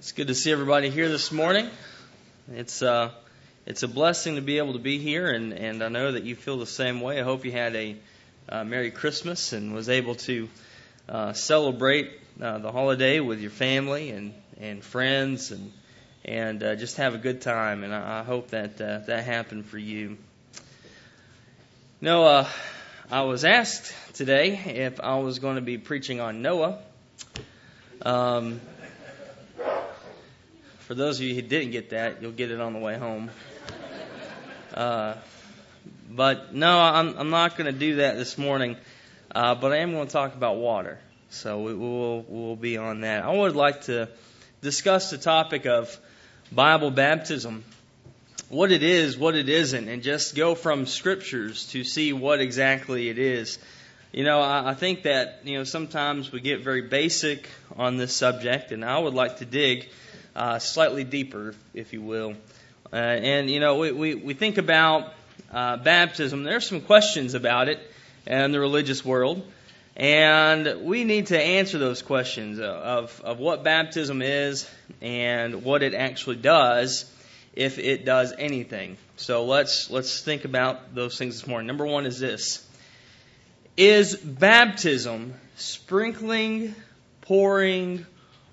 It's good to see everybody here this morning. It's uh, it's a blessing to be able to be here, and, and I know that you feel the same way. I hope you had a uh, Merry Christmas and was able to uh, celebrate uh, the holiday with your family and, and friends and and uh, just have a good time. And I, I hope that uh, that happened for you. No, uh, I was asked today if I was going to be preaching on Noah. Um, for those of you who didn't get that, you'll get it on the way home. Uh, but no, I'm, I'm not going to do that this morning. Uh, but I am going to talk about water. So we will we'll be on that. I would like to discuss the topic of Bible baptism, what it is, what it isn't, and just go from scriptures to see what exactly it is. You know, I, I think that you know sometimes we get very basic on this subject, and I would like to dig uh, slightly deeper, if you will. Uh, and, you know, we, we, we think about uh, baptism. There's some questions about it in the religious world. And we need to answer those questions of, of what baptism is and what it actually does if it does anything. So let's, let's think about those things this morning. Number one is this. Is baptism sprinkling, pouring,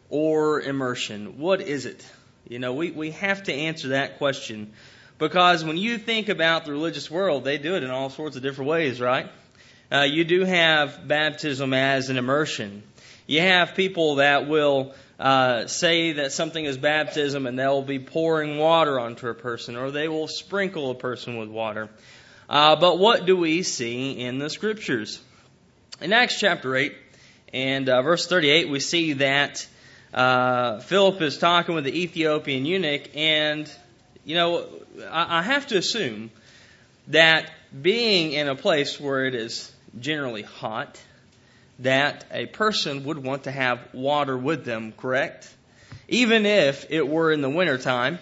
or immersion? What is it? You know, we, we have to answer that question because when you think about the religious world, they do it in all sorts of different ways, right? Uh, you do have baptism as an immersion. You have people that will uh, say that something is baptism and they'll be pouring water onto a person or they will sprinkle a person with water. Uh, but what do we see in the scriptures? In Acts chapter 8 and uh, verse 38, we see that uh, Philip is talking with the Ethiopian eunuch, and, you know, I, I have to assume that being in a place where it is generally hot, that a person would want to have water with them, correct? Even if it were in the wintertime,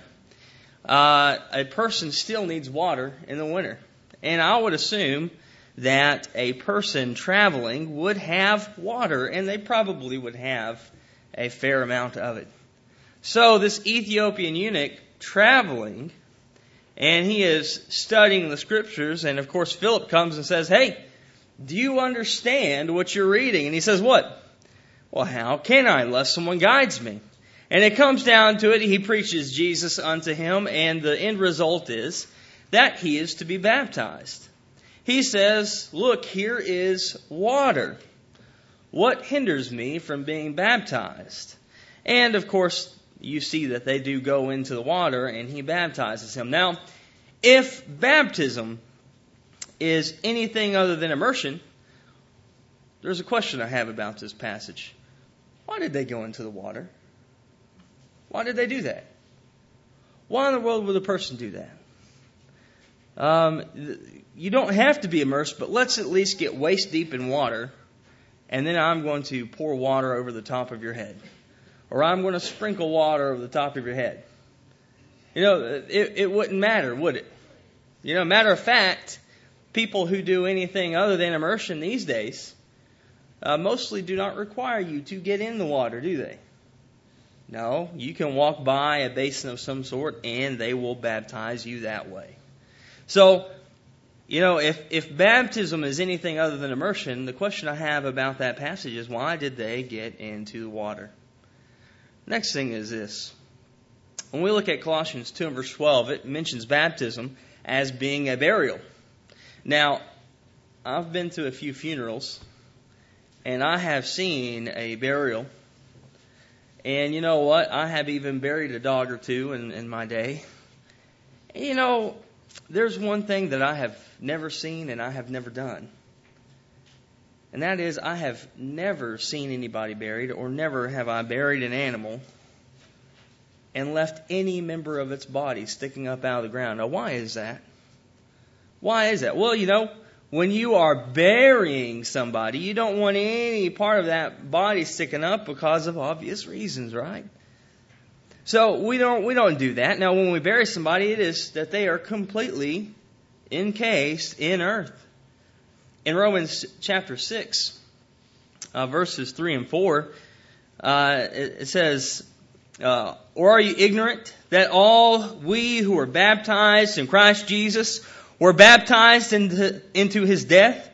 uh, a person still needs water in the winter. And I would assume that a person traveling would have water, and they probably would have a fair amount of it. So this Ethiopian eunuch traveling, and he is studying the scriptures, and of course Philip comes and says, Hey, do you understand what you're reading? And he says, What? Well, how can I unless someone guides me? And it comes down to it, he preaches Jesus unto him, and the end result is that he is to be baptized. He says, Look, here is water. What hinders me from being baptized? And of course, you see that they do go into the water and he baptizes him. Now, if baptism is anything other than immersion, there's a question I have about this passage. Why did they go into the water? Why did they do that? Why in the world would a person do that? Um, you don't have to be immersed, but let's at least get waist deep in water and then I'm going to pour water over the top of your head. Or I'm going to sprinkle water over the top of your head. You know, it, it wouldn't matter, would it? You know, matter of fact, people who do anything other than immersion these days uh, mostly do not require you to get in the water, do they? No, you can walk by a basin of some sort and they will baptize you that way. So, you know, if, if baptism is anything other than immersion, the question I have about that passage is why did they get into the water? Next thing is this. When we look at Colossians 2 and verse 12, it mentions baptism as being a burial. Now, I've been to a few funerals, and I have seen a burial. And you know what? I have even buried a dog or two in, in my day. And you know, there's one thing that I have never seen and I have never done. And that is, I have never seen anybody buried, or never have I buried an animal and left any member of its body sticking up out of the ground. Now, why is that? Why is that? Well, you know, when you are burying somebody, you don't want any part of that body sticking up because of obvious reasons, right? So we don't we don't do that. Now, when we bury somebody, it is that they are completely encased in earth. In Romans chapter 6, uh, verses 3 and 4, uh, it, it says, Uh, or are you ignorant that all we who were baptized in Christ Jesus were baptized into, into his death?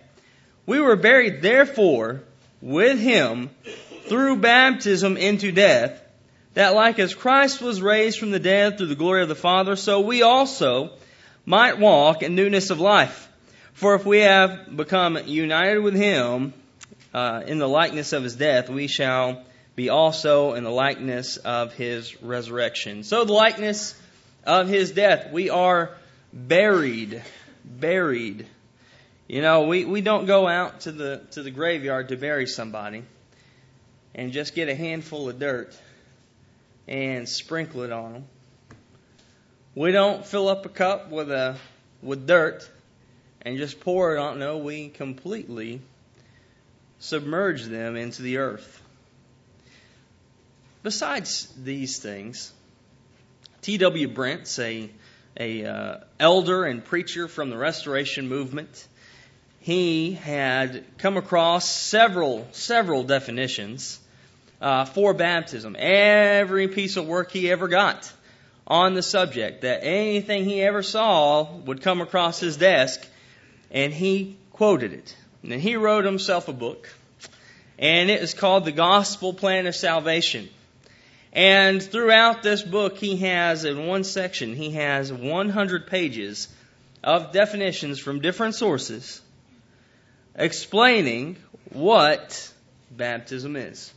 We were buried therefore with him through baptism into death, that like as Christ was raised from the dead through the glory of the Father, so we also might walk in newness of life. For if we have become united with him uh, in the likeness of his death, we shall be also in the likeness of his resurrection. So the likeness of his death, we are buried, buried. You know, we, we don't go out to the to the graveyard to bury somebody and just get a handful of dirt and sprinkle it on them. We don't fill up a cup with a with dirt and just pour it on. No, we completely submerge them into the earth. Besides these things, T.W. Brent, a, a uh, elder and preacher from the Restoration movement, he had come across several several definitions uh, for baptism. Every piece of work he ever got on the subject, that anything he ever saw would come across his desk, and he quoted it. And he wrote himself a book, and it is called The Gospel Plan of Salvation. And throughout this book, he has, in one section, he has 100 pages of definitions from different sources explaining what baptism is.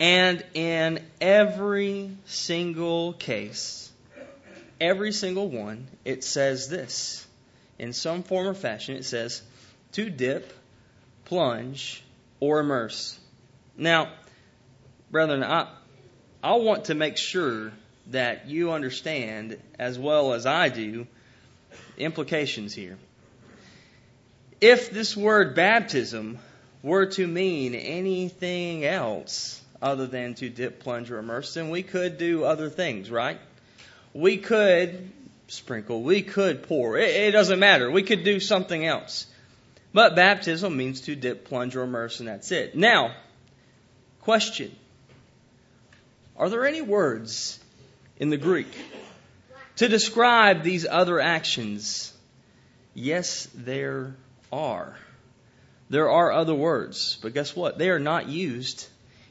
And in every single case, every single one, it says this. In some form or fashion, it says to dip, plunge, or immerse. Now, brethren, I, I want to make sure that you understand, as well as I do, implications here. If this word baptism were to mean anything else other than to dip, plunge, or immerse, then we could do other things, right? We could sprinkle, we could pour. It, it doesn't matter. We could do something else. But baptism means to dip, plunge, or immerse, and that's it. Now, question. Are there any words in the Greek to describe these other actions? Yes, there are. There are other words, but guess what? They are not used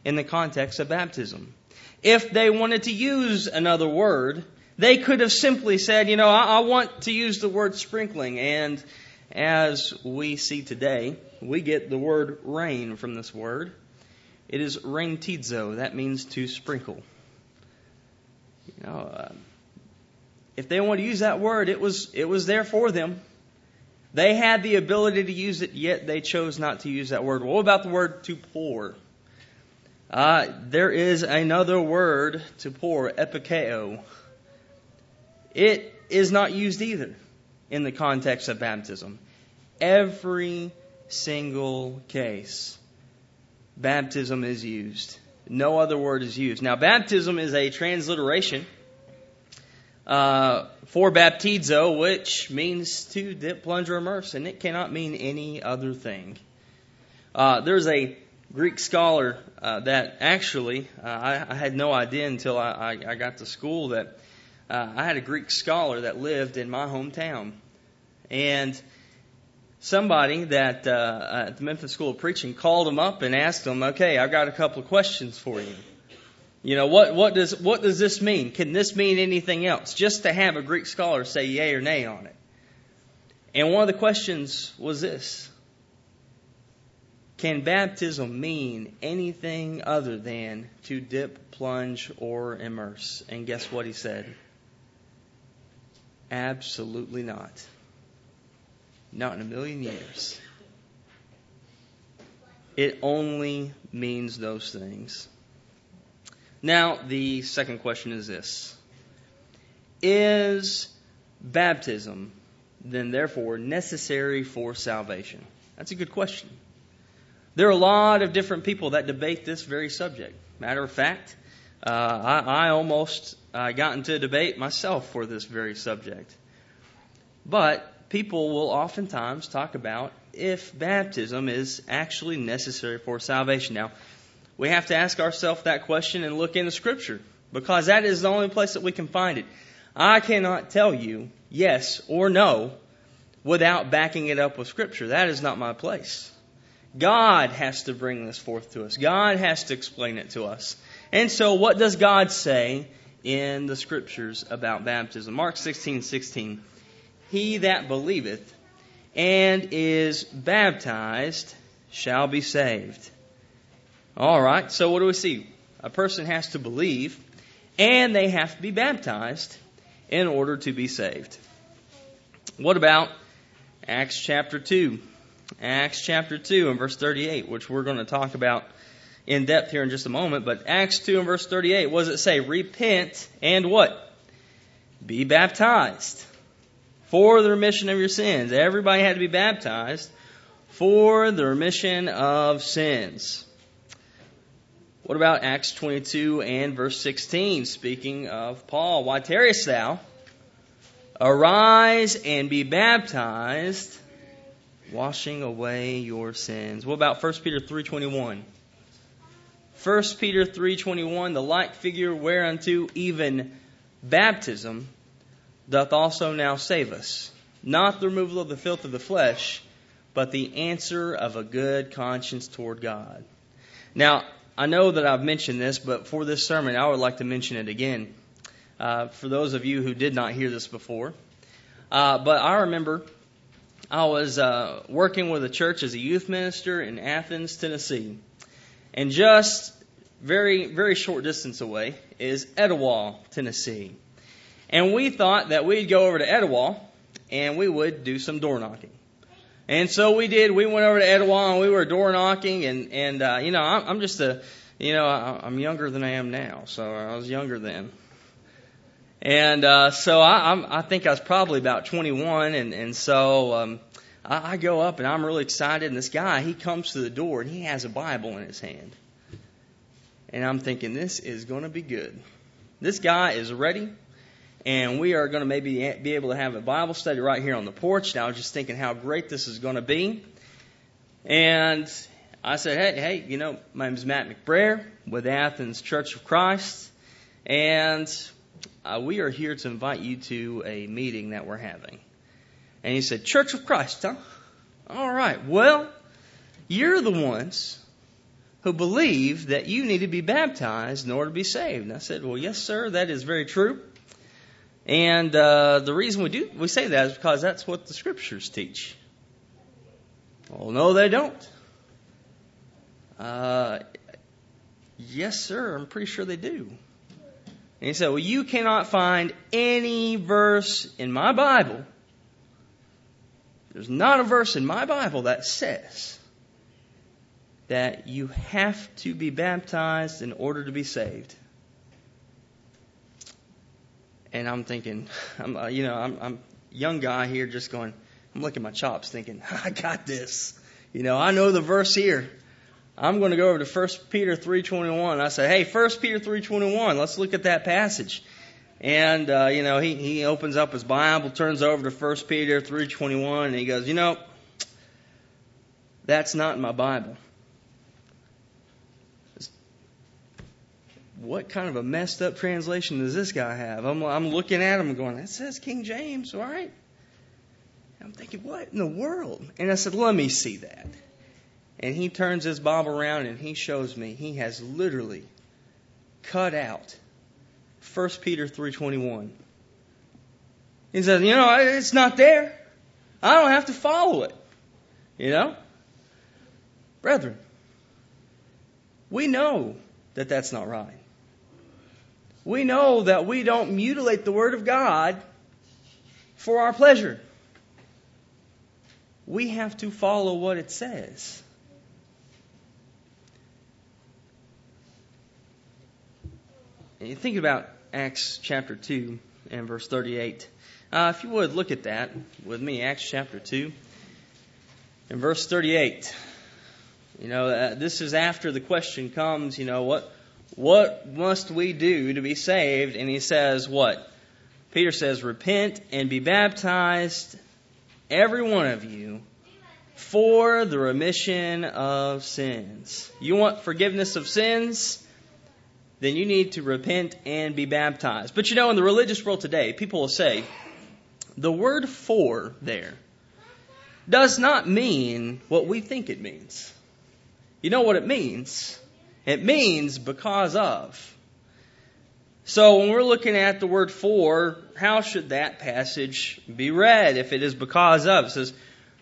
in the context of baptism. If they wanted to use another word, they could have simply said, you know, I, I want to use the word sprinkling. And as we see today, we get the word rain from this word. It is rhantizo. That means to sprinkle. You know, uh, if they want to use that word, it was it was there for them. They had the ability to use it, yet they chose not to use that word. What about the word to pour? Uh, there is another word to pour, epikeo. It is not used either in the context of baptism. Every single case, baptism is used. No other word is used. Now, baptism is a transliteration uh, for baptizo, which means to dip, plunge, or immerse, and it cannot mean any other thing. Uh, there's a Greek scholar uh, that actually, uh, I, I, had no idea until I, I, I got to school that uh, I had a Greek scholar that lived in my hometown. And somebody that uh, at the Memphis School of Preaching called him up and asked him, "Okay, I've got a couple of questions for you. You know, what what does what does this mean? Can this mean anything else? Just to have a Greek scholar say yay or nay on it." And one of the questions was this: Can baptism mean anything other than to dip, plunge, or immerse? And guess what he said? Absolutely not. Not in a million years. It only means those things. Now, the second question is this Is baptism then therefore necessary for salvation? That's a good question. There are a lot of different people that debate this very subject. Matter of fact, uh, I, I, almost uh, got into a debate myself for this very subject. But people will oftentimes talk about if baptism is actually necessary for salvation. Now, we have to ask ourselves that question and look into Scripture. because that is the only place that we can find it. I cannot tell you yes or no without backing it up with Scripture. That is not my place. God has to bring this forth to us. God has to explain it to us. And so, what does God say in the Scriptures about baptism? Mark 16 16. He that believeth and is baptized shall be saved. All right, so what do we see? A person has to believe and they have to be baptized in order to be saved. What about Acts chapter 2? Acts chapter 2 and verse 38, which we're going to talk about in depth here in just a moment. But Acts 2 and verse 38, what does it say? Repent and what? Be baptized for the remission of your sins. Everybody had to be baptized for the remission of sins. What about Acts 22 and verse 16? Speaking of Paul, why tarriest thou? Arise and be baptized, washing away your sins. What about 1 Peter 3:21? 1 Peter 3:21, the like figure whereunto even baptism doth also now save us, not the removal of the filth of the flesh, but the answer of a good conscience toward God. Now, I know that I've mentioned this, but for this sermon, I would like to mention it again. Uh, for those of you who did not hear this before. Uh, but I remember I was uh, working with a church as a youth minister in Athens, Tennessee. And just very, very short distance away is Etowah, Tennessee. And we thought that we'd go over to Etowah and we would do some door knocking. And so we did. We went over to Etowah and we were door knocking, and and uh, you know I'm, I'm just a, you know I'm younger than I am now, so I was younger then. And uh, so I, I'm, I think I was probably about 21, and and so um, I, I go up and I'm really excited. And this guy he comes to the door and he has a Bible in his hand, and I'm thinking this is going to be good. This guy is ready and we are going to maybe be able to have a Bible study right here on the porch. Now, I was just thinking how great this is going to be. And I said, hey, hey, you know, my name is Matt McBrayer with Athens Church of Christ, and uh, we are here to invite you to a meeting that we're having. And he said, Church of Christ, huh? All right. Well, you're the ones who believe that you need to be baptized in order to be saved. And I said, Well, yes, sir, that is very true. And uh, the reason we do we say that is because that's what the scriptures teach. Well, no, they don't. Uh, yes, sir. I'm pretty sure they do. And he said, Well, you cannot find any verse in my Bible. There's not a verse in my Bible that says that you have to be baptized in order to be saved and I'm thinking, I'm, uh, you know, I'm, I'm young guy here just going, I'm looking at my chops thinking, I got this. You know, I know the verse here. I'm going to go over to 1 Peter 3.21. I say, hey, 1 Peter 3.21, let's look at that passage. And, uh, you know, he, he opens up his Bible, turns over to 1 Peter 3.21, and he goes, you know, that's not my Bible. what kind of a messed up translation does this guy have? I'm, I'm looking at him going, that says King James, all right. I'm thinking, what in the world? And I said, let me see that. And he turns his Bible around and he shows me he has literally cut out 1 Peter 3.21. He says, you know, it's not there. I don't have to follow it. You know? Brethren, we know that that's not right we know that we don't mutilate the Word of God for our pleasure. We have to follow what it says. You think about Acts chapter 2 and verse 38. Uh, if you would, look at that with me, Acts chapter 2 and verse 38. You know, uh, this is after the question comes, you know, what, what must we do to be saved? And he says, What? Peter says, Repent and be baptized, every one of you, for the remission of sins. You want forgiveness of sins? Then you need to repent and be baptized. But you know, in the religious world today, people will say, the word for there does not mean what we think it means. You know what it means? It means because of. So when we're looking at the word for, how should that passage be read if it is because of? It says,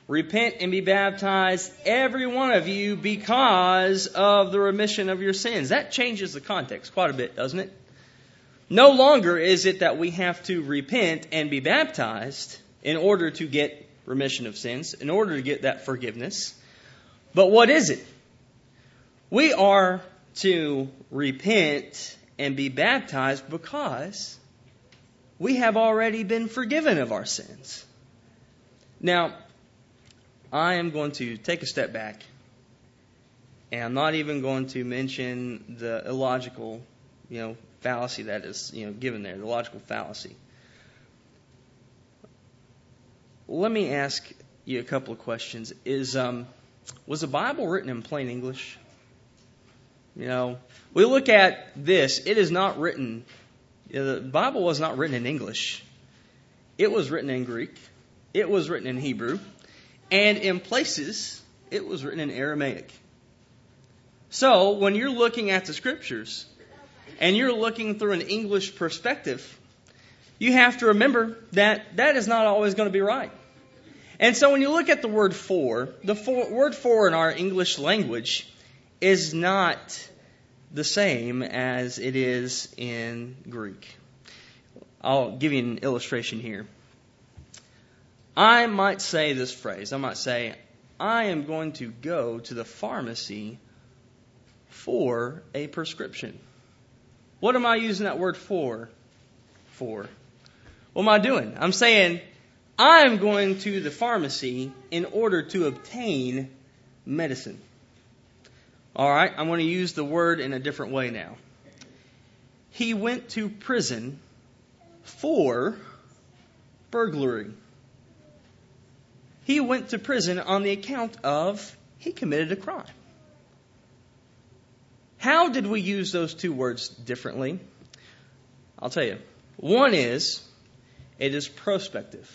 Repent and be baptized, every one of you, because of the remission of your sins. That changes the context quite a bit, doesn't it? No longer is it that we have to repent and be baptized in order to get remission of sins, in order to get that forgiveness. But what is it? We are to repent and be baptized because we have already been forgiven of our sins. Now, I am going to take a step back, and I'm not even going to mention the illogical, you know, fallacy that is, you know, given there, the logical fallacy. Let me ask you a couple of questions. Is um, was the Bible written in plain English? You know, we look at this. It is not written. You know, the Bible was not written in English. It was written in Greek. It was written in Hebrew. And in places, it was written in Aramaic. So, when you're looking at the scriptures and you're looking through an English perspective, you have to remember that that is not always going to be right. And so, when you look at the word for, the for, word for in our English language is not the same as it is in Greek. I'll give you an illustration here. I might say this phrase. I might say, I am going to go to the pharmacy for a prescription. What am I using that word for? For. What am I doing? I'm saying, I'm going to the pharmacy in order to obtain medicine. All right, I'm going to use the word in a different way now. He went to prison for burglary. He went to prison on the account of he committed a crime. How did we use those two words differently? I'll tell you. One is, it is prospective.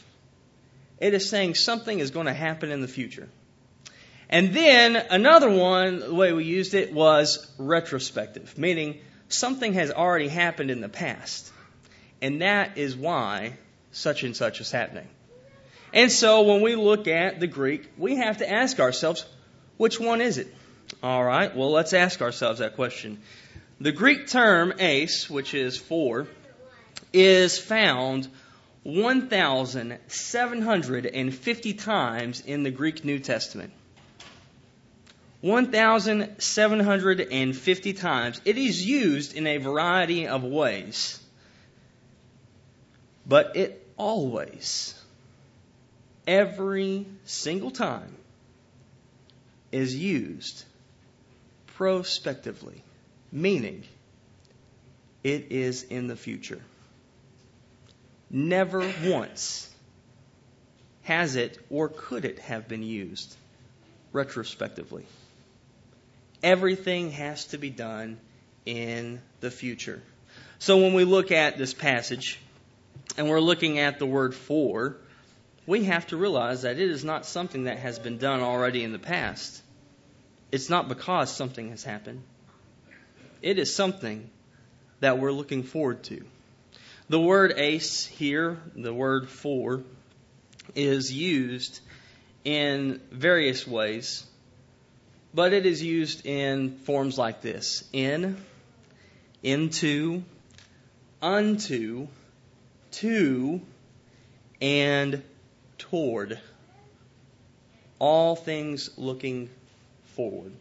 It is saying something is going to happen in the future. And then another one, the way we used it was retrospective, meaning something has already happened in the past. And that is why such and such is happening. And so when we look at the Greek, we have to ask ourselves, which one is it? All right, well, let's ask ourselves that question. The Greek term eis, which is for, is found 1,750 times in the Greek New Testament. 1,750 times. It is used in a variety of ways. But it always every single time is used prospectively, meaning it is in the future. Never once has it or could it have been used retrospectively. Everything has to be done in the future. So when we look at this passage and we're looking at the word for, we have to realize that it is not something that has been done already in the past. It's not because something has happened. It is something that we're looking forward to. The word eis here, the word for, is used in various ways, but it is used in forms like this in, into, unto, to, and toward, all things looking forward.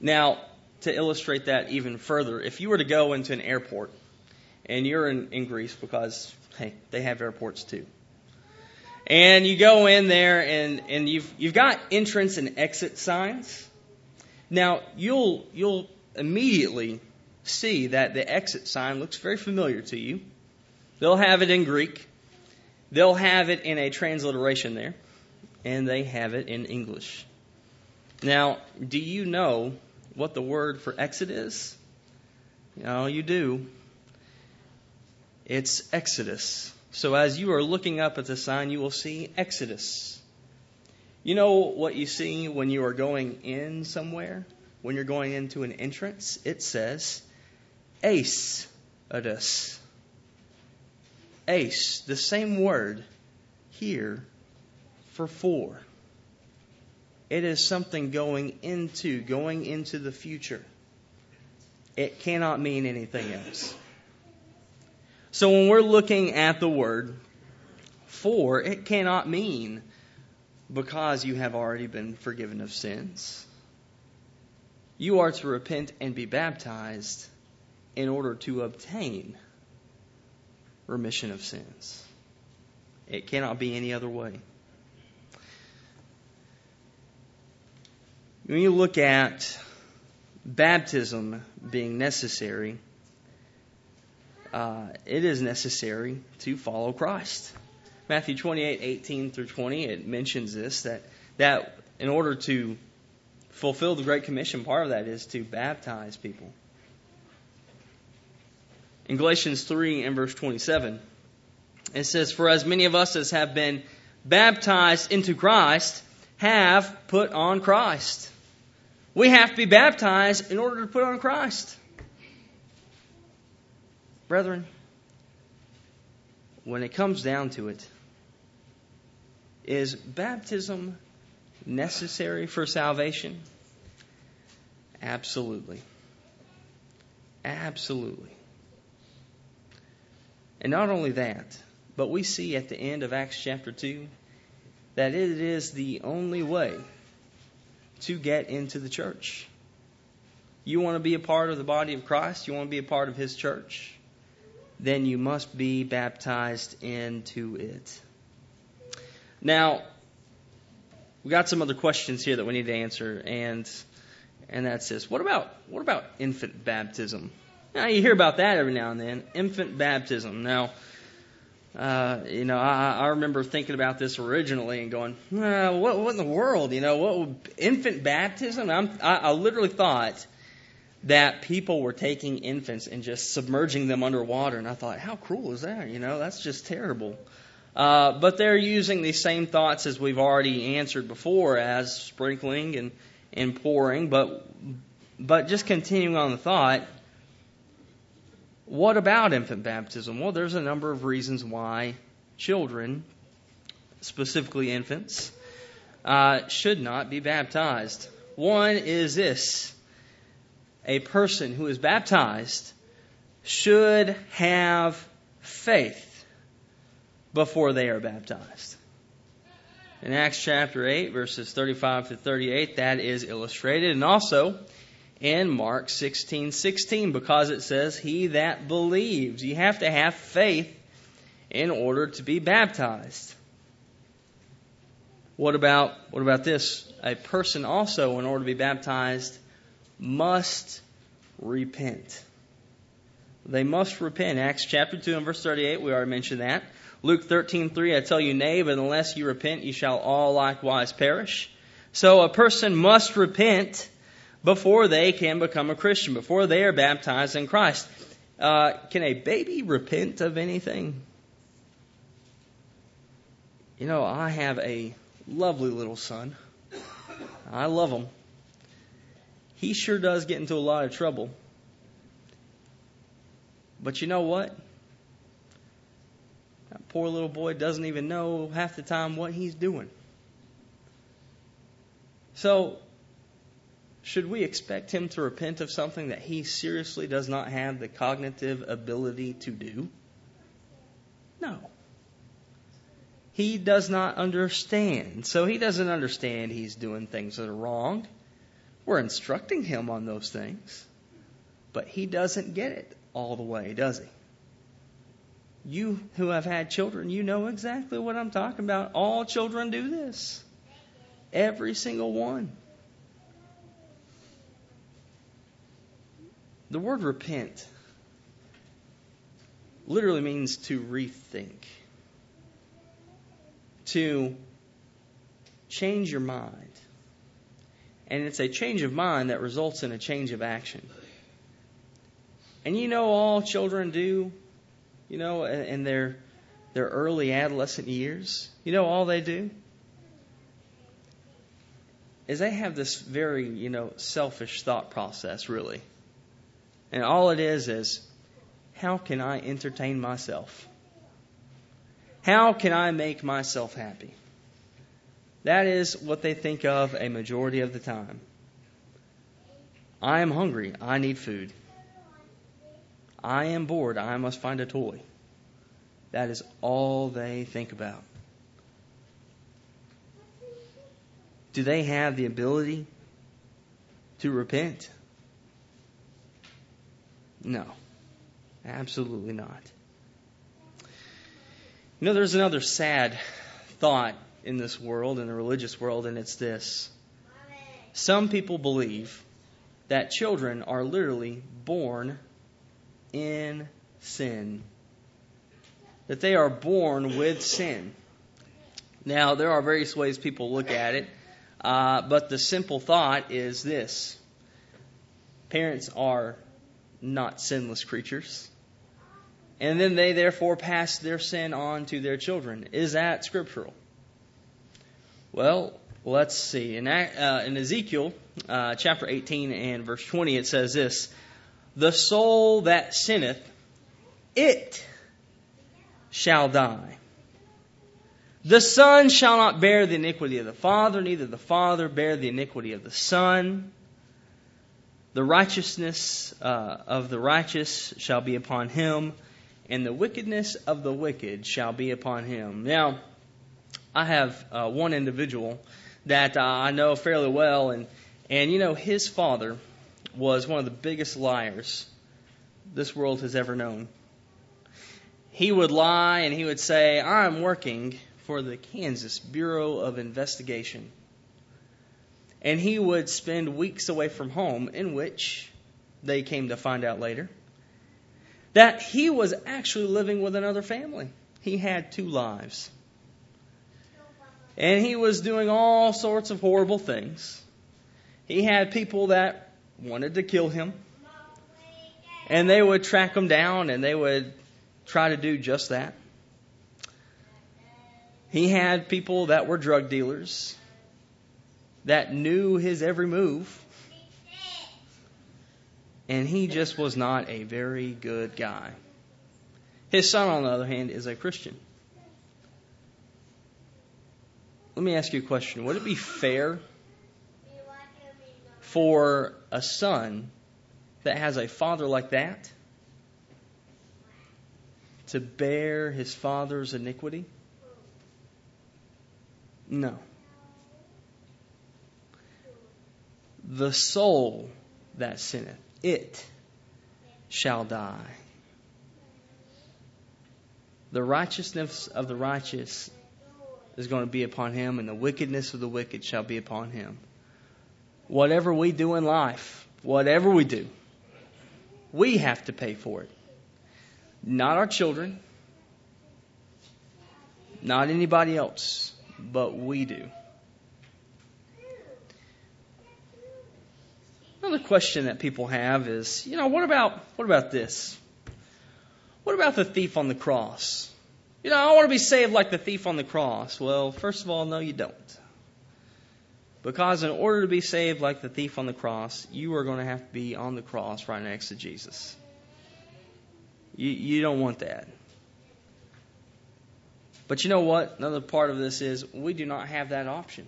Now, to illustrate that even further, if you were to go into an airport, and you're in, in Greece because, hey, they have airports too. And you go in there and, and you've, you've got entrance and exit signs. Now, you'll, you'll immediately see that the exit sign looks very familiar to you. They'll have it in Greek. They'll have it in a transliteration there, and they have it in English. Now, do you know what the word for exit is? Know, you do. It's Exodus. So as you are looking up at the sign, you will see Exodus. You know what you see when you are going in somewhere? When you're going into an entrance? It says Ace Adus. Eis, the same word here for four. It is something going into, going into the future. It cannot mean anything else. So when we're looking at the word for, it cannot mean because you have already been forgiven of sins. You are to repent and be baptized in order to obtain remission of sins. It cannot be any other way. When you look at baptism being necessary, uh, it is necessary to follow Christ. Matthew 28, 18 through 20, it mentions this, that, that in order to fulfill the Great Commission, part of that is to baptize people. In Galatians 3 and verse 27, it says, For as many of us as have been baptized into Christ have put on Christ. We have to be baptized in order to put on Christ. Brethren, when it comes down to it, is baptism necessary for salvation? Absolutely. Absolutely. And not only that, but we see at the end of Acts chapter 2 that it is the only way to get into the church. You want to be a part of the body of Christ? You want to be a part of His church? Then you must be baptized into it. Now, we got some other questions here that we need to answer, and and that's this: what about what about infant baptism? Now you hear about that every now and then. Infant baptism. Now, uh, you know, I, I remember thinking about this originally and going, uh, what, what in the world? You know, what infant baptism? I'm, I, I literally thought that people were taking infants and just submerging them underwater, and I thought, how cruel is that? You know, that's just terrible. Uh, but they're using these same thoughts as we've already answered before, as sprinkling and and pouring. But but just continuing on the thought, what about infant baptism? Well, there's a number of reasons why children, specifically infants, uh, should not be baptized. One is this a person who is baptized should have faith before they are baptized. In Acts chapter 8, verses 35 to 38, that is illustrated. And also, in Mark 16 16 because it says, He that believes. You have to have faith in order to be baptized. What about, what about this? A person also, in order to be baptized, must repent. They must repent. Acts chapter 2 and verse 38, we already mentioned that. Luke 13:3, I tell you, nay, but unless you repent, you shall all likewise perish. So a person must repent before they can become a Christian, before they are baptized in Christ. Uh, can a baby repent of anything? You know, I have a lovely little son. I love him. He sure does get into a lot of trouble. But you know what? That poor little boy doesn't even know half the time what he's doing. So, should we expect him to repent of something that he seriously does not have the cognitive ability to do? No. He does not understand. So he doesn't understand he's doing things that are wrong. We're instructing him on those things. But he doesn't get it all the way, does he? You who have had children, you know exactly what I'm talking about. All children do this. Every single one. The word repent literally means to rethink, to change your mind. And it's a change of mind that results in a change of action. And you know all children do, you know, in their their early adolescent years. You know all they do? Is they have this very, you know, selfish thought process really. And all it is is how can I entertain myself? How can I make myself happy? That is what they think of a majority of the time. I am hungry. I need food. I am bored. I must find a toy. That is all they think about. Do they have the ability to repent? No, absolutely not. You know, there's another sad thought in this world, in the religious world, and it's this. Some people believe that children are literally born in sin, that they are born with sin. Now, there are various ways people look at it, uh, but the simple thought is this parents are not sinless creatures. And then they therefore pass their sin on to their children. Is that scriptural? Well, let's see. In, uh, in Ezekiel uh, chapter 18 and verse 20, it says this The soul that sinneth, it shall die. The Son shall not bear the iniquity of the Father, neither the Father bear the iniquity of the Son. The righteousness uh, of the righteous shall be upon him, and the wickedness of the wicked shall be upon him. Now, I have uh, one individual that uh, I know fairly well, and and you know his father was one of the biggest liars this world has ever known. He would lie and he would say, "I'm working for the Kansas Bureau of Investigation." And he would spend weeks away from home, in which they came to find out later that he was actually living with another family. He had two lives. And he was doing all sorts of horrible things. He had people that wanted to kill him. And they would track him down and they would try to do just that. He had people that were drug dealers that knew his every move. And he just was not a very good guy. His son, on the other hand, is a Christian. Let me ask you a question. Would it be fair for a son that has a father like that to bear his father's iniquity? No. The soul that sinneth, it shall die. The righteousness of the righteous is going to be upon him, and the wickedness of the wicked shall be upon him. Whatever we do in life, whatever we do, we have to pay for it. Not our children, not anybody else, but we do. Another question that people have is, you know, what about what about this? What about the thief on the cross? You know, I want to be saved like the thief on the cross. Well, first of all, no, you don't. Because in order to be saved like the thief on the cross, you are going to have to be on the cross right next to Jesus. You, you don't want that. But you know what? Another part of this is we do not have that option.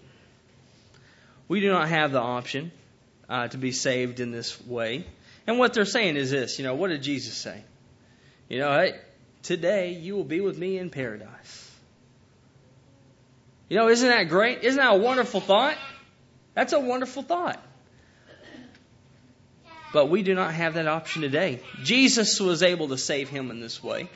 We do not have the option uh, to be saved in this way. And what they're saying is this, you know, what did Jesus say? You know, hey, Today you will be with me in paradise. You know, isn't that great? Isn't that a wonderful thought? That's a wonderful thought. But we do not have that option today. Jesus was able to save him in this way.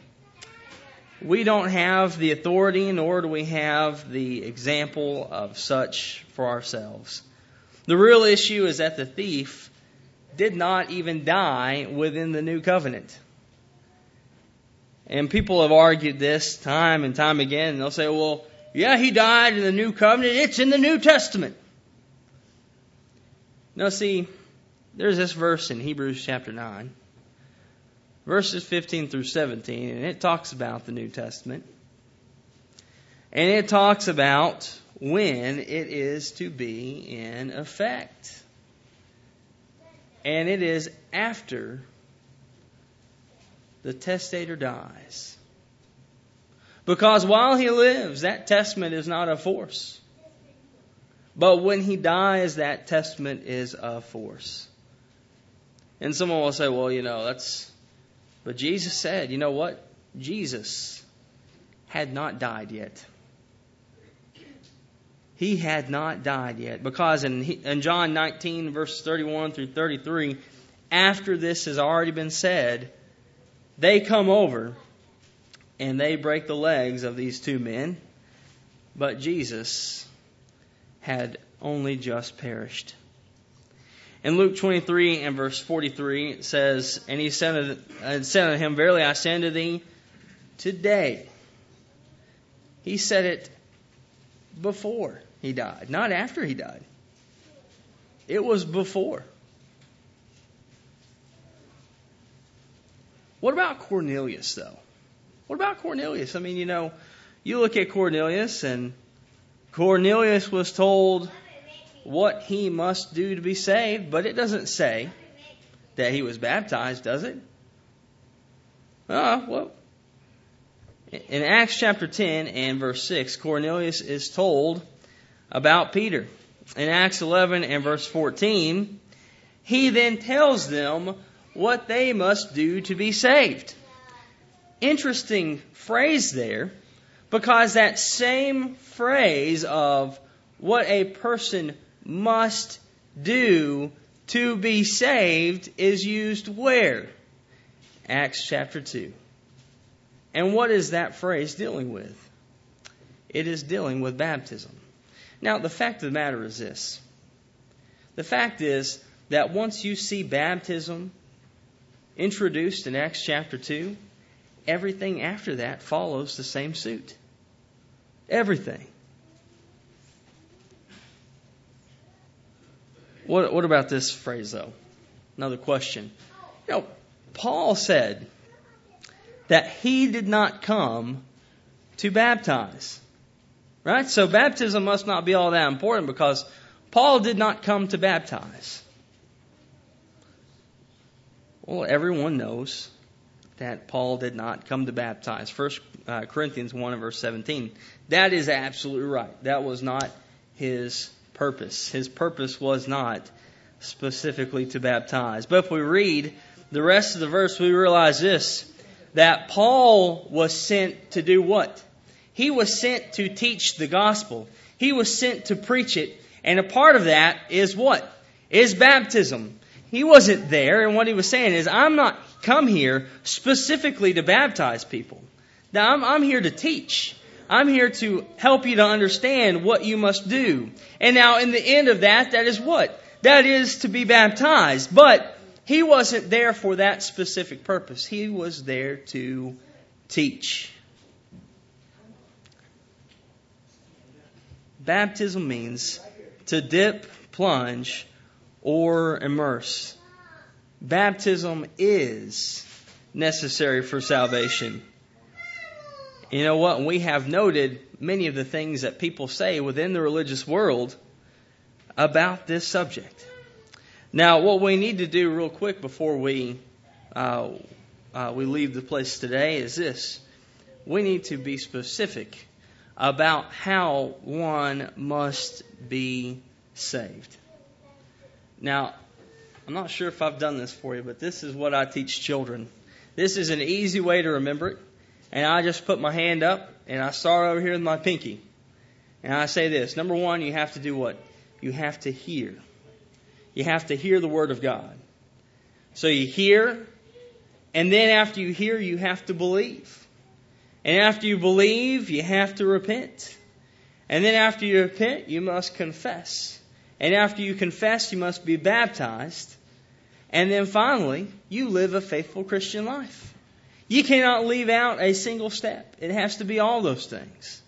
We don't have the authority, nor do we have the example of such for ourselves. The real issue is that the thief did not even die within the new covenant. And people have argued this time and time again. They'll say, well, yeah, he died in the new covenant. It's in the New Testament. Now, see, there's this verse in Hebrews chapter 9 verses 15 through 17, and it talks about the New Testament. And it talks about when it is to be in effect. And it is after the testator dies. Because while he lives, that testament is not a force. But when he dies, that testament is a force. And someone will say, well, you know, that's. But Jesus said, you know what? Jesus had not died yet. He had not died yet. Because in, in John 19, verse 31 through 33, after this has already been said, they come over and they break the legs of these two men. But Jesus had only just perished. In Luke 23 and verse 43, it says, And he said unto him, Verily I say unto thee, today. He said it before he died, not after he died. It was before. What about Cornelius, though? What about Cornelius? I mean, you know, you look at Cornelius, and Cornelius was told what he must do to be saved, but it doesn't say that he was baptized, does it? Ah, well, in Acts chapter 10 and verse 6, Cornelius is told about Peter. In Acts 11 and verse 14, he then tells them what they must do to be saved. Interesting phrase there, because that same phrase of what a person must do to be saved is used where? Acts chapter 2. And what is that phrase dealing with? It is dealing with baptism. Now, the fact of the matter is this the fact is that once you see baptism introduced in Acts chapter 2, everything after that follows the same suit. Everything. What, what about this phrase, though? Another question. You know, Paul said that he did not come to baptize. Right? So baptism must not be all that important because Paul did not come to baptize. Well, everyone knows that Paul did not come to baptize. First uh, Corinthians 1 and verse 17. That is absolutely right. That was not his purpose. His purpose was not specifically to baptize. But if we read the rest of the verse, we realize this that Paul was sent to do what? He was sent to teach the gospel. He was sent to preach it. And a part of that is what? Is baptism. He wasn't there, and what he was saying is, I'm not come here specifically to baptize people. Now, I'm, I'm here to teach. I'm here to help you to understand what you must do. And now, in the end of that, that is what? That is to be baptized. But he wasn't there for that specific purpose. He was there to teach. Baptism means to dip, plunge, or immerse. Baptism is necessary for salvation. You know what? We have noted many of the things that people say within the religious world about this subject. Now, what we need to do real quick before we uh, uh, we leave the place today is this: we need to be specific about how one must be saved. Now, I'm not sure if I've done this for you, but this is what I teach children. This is an easy way to remember it and I just put my hand up and I start over here with my pinky. And I say this number one, you have to do what? You have to hear. You have to hear the Word of God. So you hear, and then after you hear, you have to believe. And after you believe, you have to repent. And then after you repent, you must confess. And after you confess, you must be baptized. And then finally, you live a faithful Christian life. You cannot leave out a single step. It has to be all those things.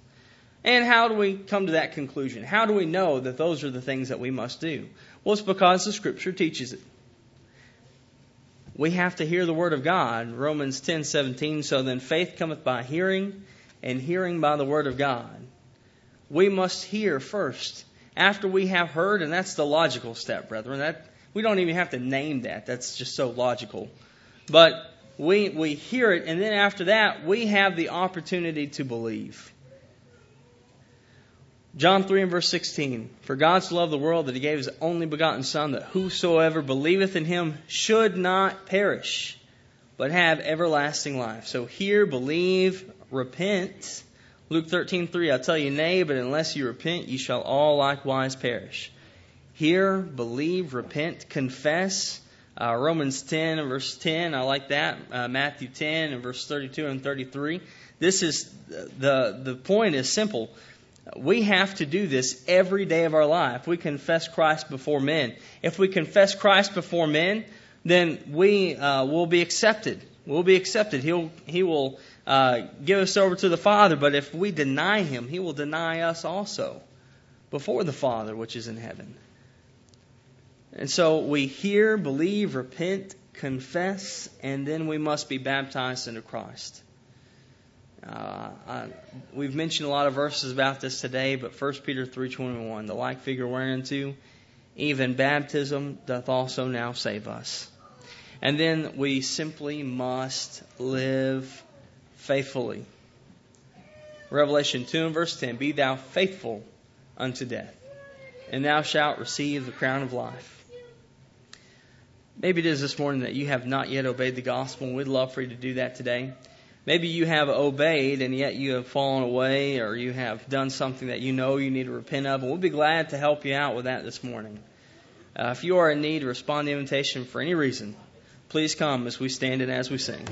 And how do we come to that conclusion? How do we know that those are the things that we must do? Well, it's because the Scripture teaches it. We have to hear the word of God. Romans 10:17 so then faith cometh by hearing and hearing by the word of God. We must hear first. After we have heard and that's the logical step, brethren. That we don't even have to name that. That's just so logical. But we we hear it and then after that we have the opportunity to believe. John 3 and verse 16. For God so loved the world that he gave his only begotten Son, that whosoever believeth in him should not perish, but have everlasting life. So hear, believe, repent. Luke 13, 3, I tell you, nay, but unless you repent, ye shall all likewise perish. Hear, believe, repent, confess. Uh, Romans 10 and verse 10, I like that. Uh, Matthew 10 and verse 32 and 33. This is, the, the point is simple. We have to do this every day of our life. We confess Christ before men. If we confess Christ before men, then we uh, will be accepted. We'll be accepted. He'll, he will uh, give us over to the Father. But if we deny Him, He will deny us also before the Father which is in heaven. And so we hear, believe, repent, confess, and then we must be baptized into Christ. Uh, I, we've mentioned a lot of verses about this today, but 1 Peter 3.21, the like figure whereunto even baptism doth also now save us. And then we simply must live faithfully. Revelation 2 and verse 10, Be thou faithful unto death, and thou shalt receive the crown of life. Maybe it is this morning that you have not yet obeyed the gospel, and we'd love for you to do that today. Maybe you have obeyed and yet you have fallen away or you have done something that you know you need to repent of. And we'll be glad to help you out with that this morning. Uh, if you are in need, respond to the invitation for any reason. Please come as we stand and as we sing.